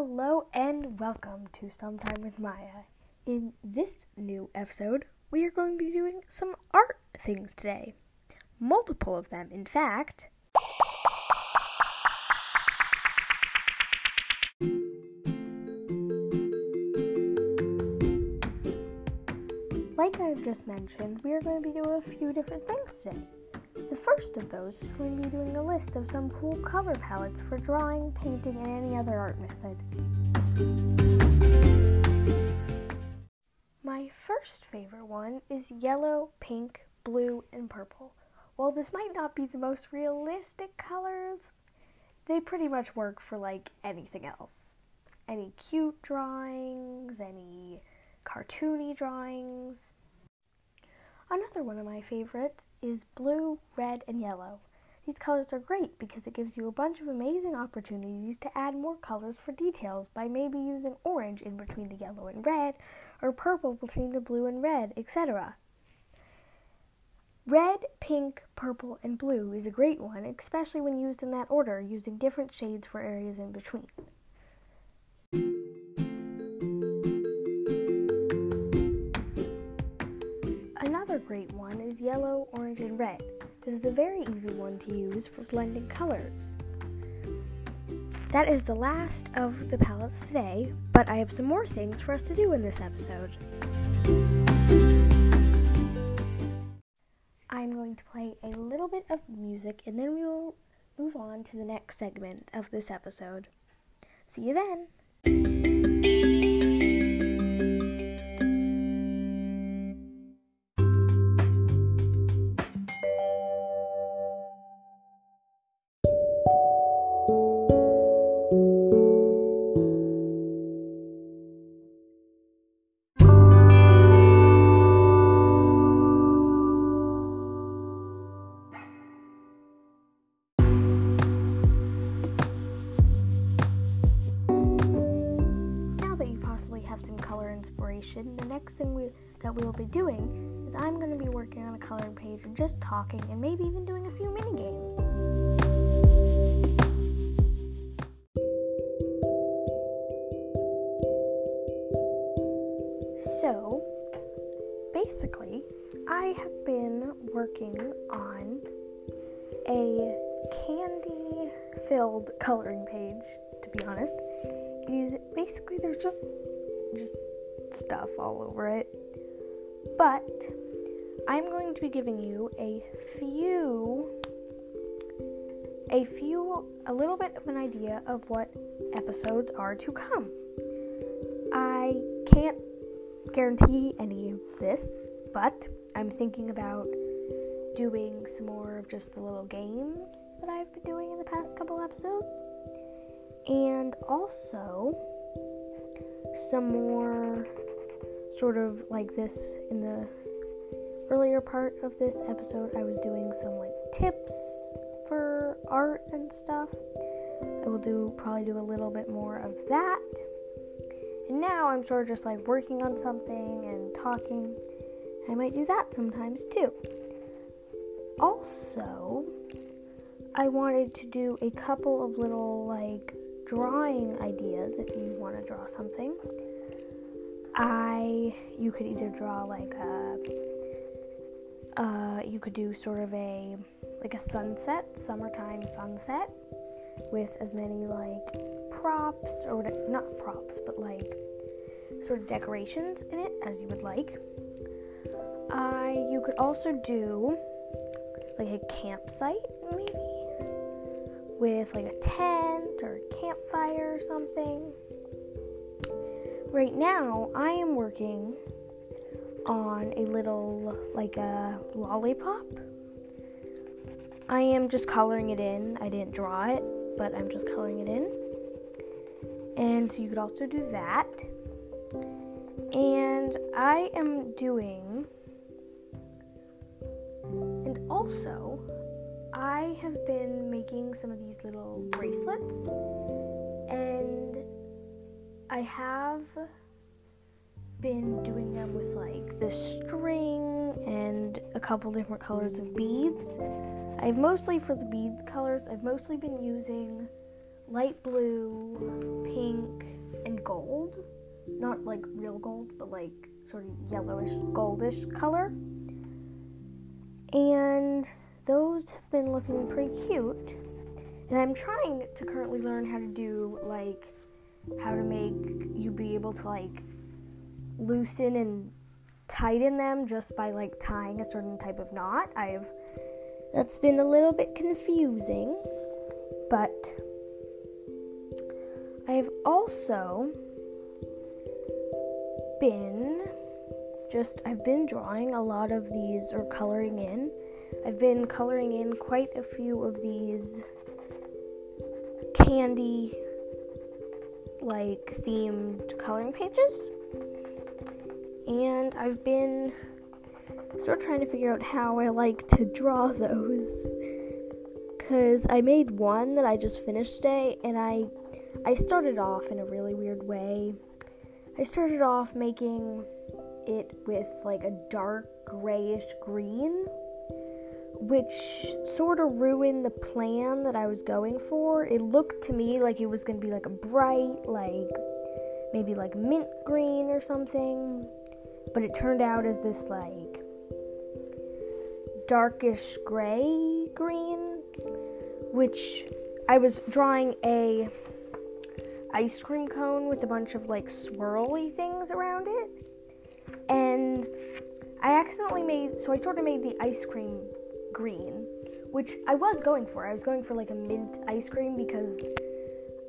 Hello and welcome to Sometime with Maya. In this new episode, we are going to be doing some art things today. Multiple of them, in fact. Like I've just mentioned, we are going to be doing a few different things today. The first of those is going to be doing a list of some cool color palettes for drawing, painting, and any other art method. My first favorite one is yellow, pink, blue, and purple. While this might not be the most realistic colors, they pretty much work for like anything else. Any cute drawings, any cartoony drawings. Another one of my favorites is blue, red, and yellow. These colors are great because it gives you a bunch of amazing opportunities to add more colors for details by maybe using orange in between the yellow and red, or purple between the blue and red, etc. Red, pink, purple, and blue is a great one, especially when used in that order, using different shades for areas in between. Great one is yellow, orange, and red. This is a very easy one to use for blending colors. That is the last of the palettes today, but I have some more things for us to do in this episode. I'm going to play a little bit of music and then we will move on to the next segment of this episode. See you then! The next thing we, that we will be doing is I'm going to be working on a coloring page and just talking and maybe even doing a few mini games. So, basically, I have been working on a candy filled coloring page, to be honest is basically there's just just stuff all over it. But I'm going to be giving you a few a few a little bit of an idea of what episodes are to come. I can't guarantee any of this, but I'm thinking about doing some more of just the little games that I've been doing in the past couple episodes and also some more sort of like this in the earlier part of this episode I was doing some like tips for art and stuff. I will do probably do a little bit more of that. And now I'm sort of just like working on something and talking. I might do that sometimes too. Also, I wanted to do a couple of little like drawing ideas if you want to draw something. I you could either draw like a uh, you could do sort of a like a sunset, summertime sunset with as many like props or not props, but like sort of decorations in it as you would like. I you could also do like a campsite maybe with like a tent or a campfire or something. Right now, I am working on a little like a lollipop. I am just coloring it in. I didn't draw it, but I'm just coloring it in. And so you could also do that. And I am doing and also I have been making some of these little bracelets, and I have been doing them with like the string and a couple different colors of beads. I've mostly, for the beads colors, I've mostly been using light blue, pink, and gold. not like real gold, but like sort of yellowish, goldish color. And those have been looking pretty cute. And I'm trying to currently learn how to do like how to make you be able to like loosen and tighten them just by like tying a certain type of knot. I've that's been a little bit confusing, but I've also been just I've been drawing a lot of these or coloring in. I've been coloring in quite a few of these candy like themed coloring pages. And I've been sort of trying to figure out how I like to draw those. Cause I made one that I just finished today and I I started off in a really weird way. I started off making it with like a dark grayish green, which sort of ruined the plan that I was going for. It looked to me like it was going to be like a bright, like maybe like mint green or something, but it turned out as this like darkish gray green, which I was drawing a ice cream cone with a bunch of like swirly things around it. And I accidentally made, so I sort of made the ice cream green, which I was going for. I was going for like a mint ice cream because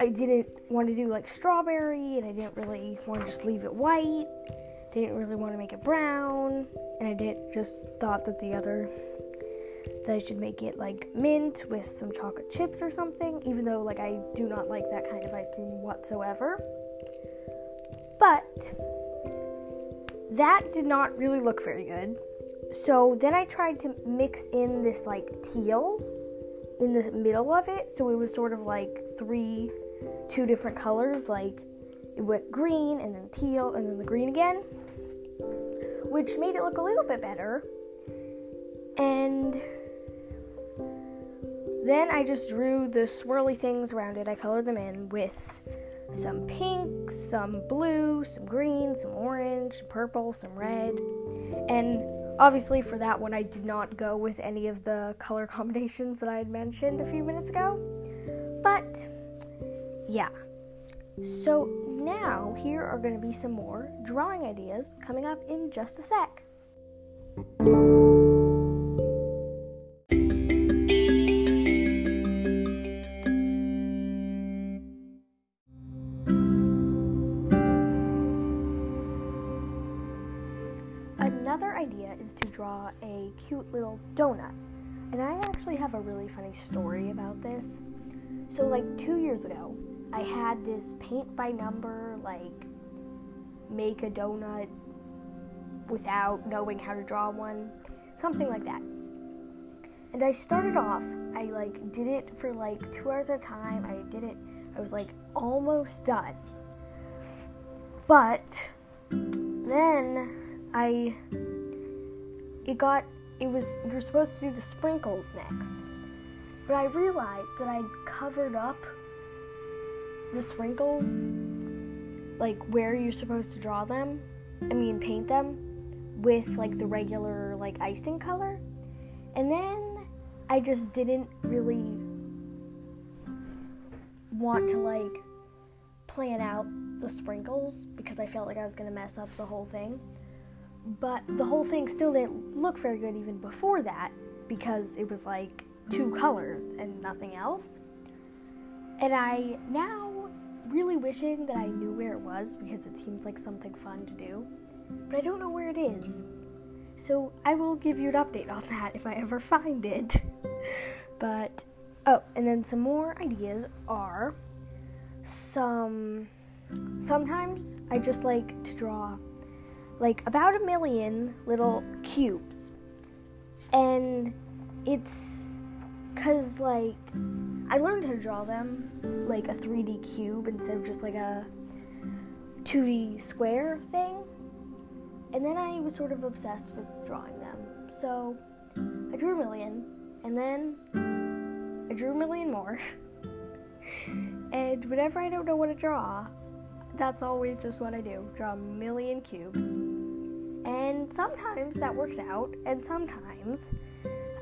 I didn't want to do like strawberry and I didn't really want to just leave it white. Didn't really want to make it brown. And I did just thought that the other that I should make it like mint with some chocolate chips or something, even though like I do not like that kind of ice cream whatsoever. But that did not really look very good. So then I tried to mix in this like teal in the middle of it, so it was sort of like three two different colors, like it went green and then teal and then the green again, which made it look a little bit better. And then I just drew the swirly things around it. I colored them in with some pink, some blue, some green, some orange, purple, some red. And obviously, for that one, I did not go with any of the color combinations that I had mentioned a few minutes ago. But yeah. So now, here are going to be some more drawing ideas coming up in just a sec. Draw a cute little donut. And I actually have a really funny story about this. So, like two years ago, I had this paint by number, like, make a donut without knowing how to draw one, something like that. And I started off, I like did it for like two hours at a time. I did it, I was like almost done. But then I, it got, it was, you're supposed to do the sprinkles next. But I realized that I'd covered up the sprinkles, like where you're supposed to draw them, I mean, paint them, with like the regular like icing color. And then I just didn't really want to like plan out the sprinkles because I felt like I was going to mess up the whole thing. But the whole thing still didn't look very good even before that because it was like two colors and nothing else. And I now really wishing that I knew where it was because it seems like something fun to do, but I don't know where it is. So I will give you an update on that if I ever find it. but oh, and then some more ideas are some sometimes I just like to draw like about a million little cubes. And it's cuz like I learned how to draw them like a 3D cube instead of just like a 2D square thing. And then I was sort of obsessed with drawing them. So I drew a million, and then I drew a million more. and whenever I don't know what to draw, that's always just what I do draw a million cubes. And sometimes that works out, and sometimes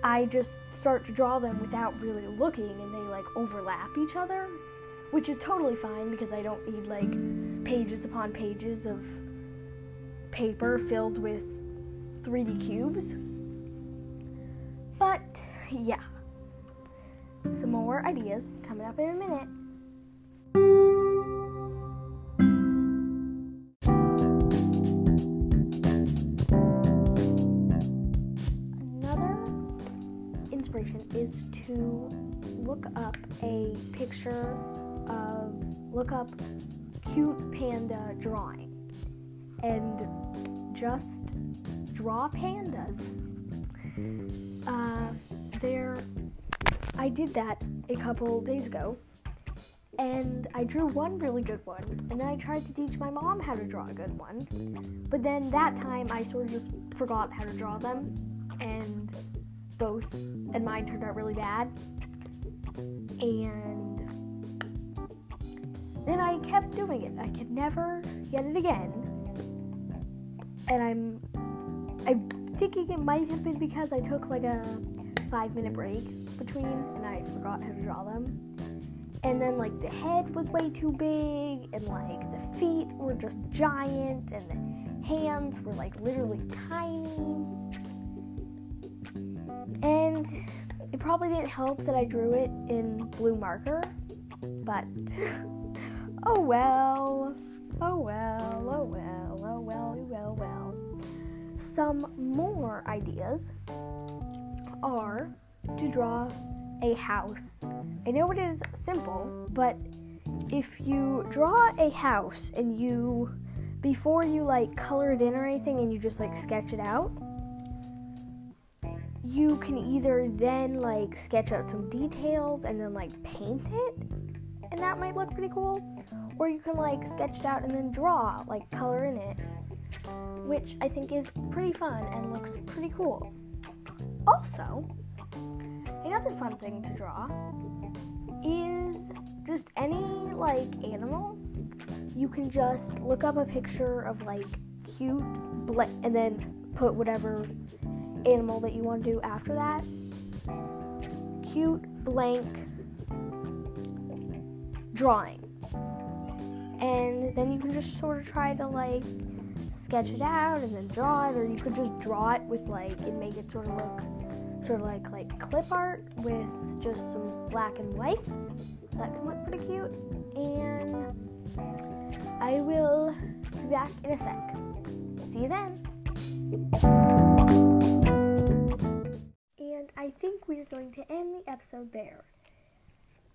I just start to draw them without really looking and they like overlap each other, which is totally fine because I don't need like pages upon pages of paper filled with 3D cubes. But yeah, some more ideas coming up in a minute. To look up a picture of, look up cute panda drawing. And just draw pandas. Uh, there, I did that a couple days ago, and I drew one really good one, and then I tried to teach my mom how to draw a good one, but then that time I sort of just forgot how to draw them, and both, and mine turned out really bad, and then I kept doing it. I could never get it again, and I'm, I'm thinking it might have been because I took like a five minute break between and I forgot how to draw them. And then like the head was way too big and like the feet were just giant and the hands were like literally tiny. And it probably didn't help that I drew it in blue marker, but oh well. Oh well, oh well, oh well, oh well, well. Some more ideas are to draw a house. I know it is simple, but if you draw a house and you, before you like color it in or anything and you just like sketch it out, you can either then like sketch out some details and then like paint it, and that might look pretty cool, or you can like sketch it out and then draw, like color in it, which I think is pretty fun and looks pretty cool. Also, another fun thing to draw is just any like animal. You can just look up a picture of like cute bl- and then put whatever animal that you want to do after that. Cute blank drawing. And then you can just sort of try to like sketch it out and then draw it or you could just draw it with like and make it sort of look sort of like like clip art with just some black and white. That can look pretty cute. And I will be back in a sec. See you then. Think we're going to end the episode there.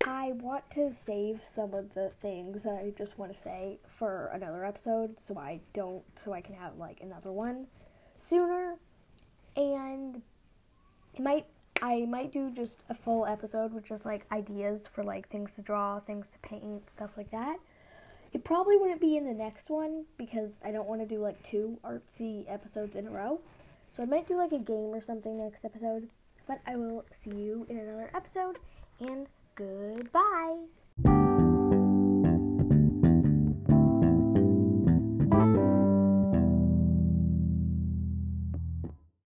I want to save some of the things that I just want to say for another episode so I don't so I can have like another one sooner and it might I might do just a full episode with just like ideas for like things to draw, things to paint, stuff like that. It probably wouldn't be in the next one because I don't want to do like two artsy episodes in a row. So I might do like a game or something next episode. But I will see you in another episode and goodbye.